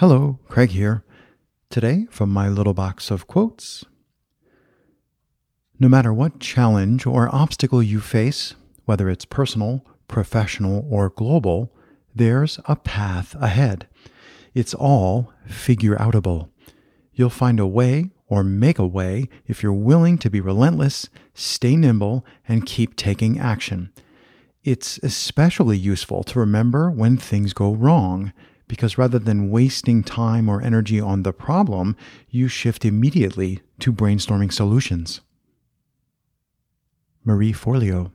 Hello, Craig here. Today, from my little box of quotes. No matter what challenge or obstacle you face, whether it's personal, professional, or global, there's a path ahead. It's all figure outable. You'll find a way or make a way if you're willing to be relentless, stay nimble, and keep taking action. It's especially useful to remember when things go wrong, because rather than wasting time or energy on the problem, you shift immediately to brainstorming solutions. Marie Forleo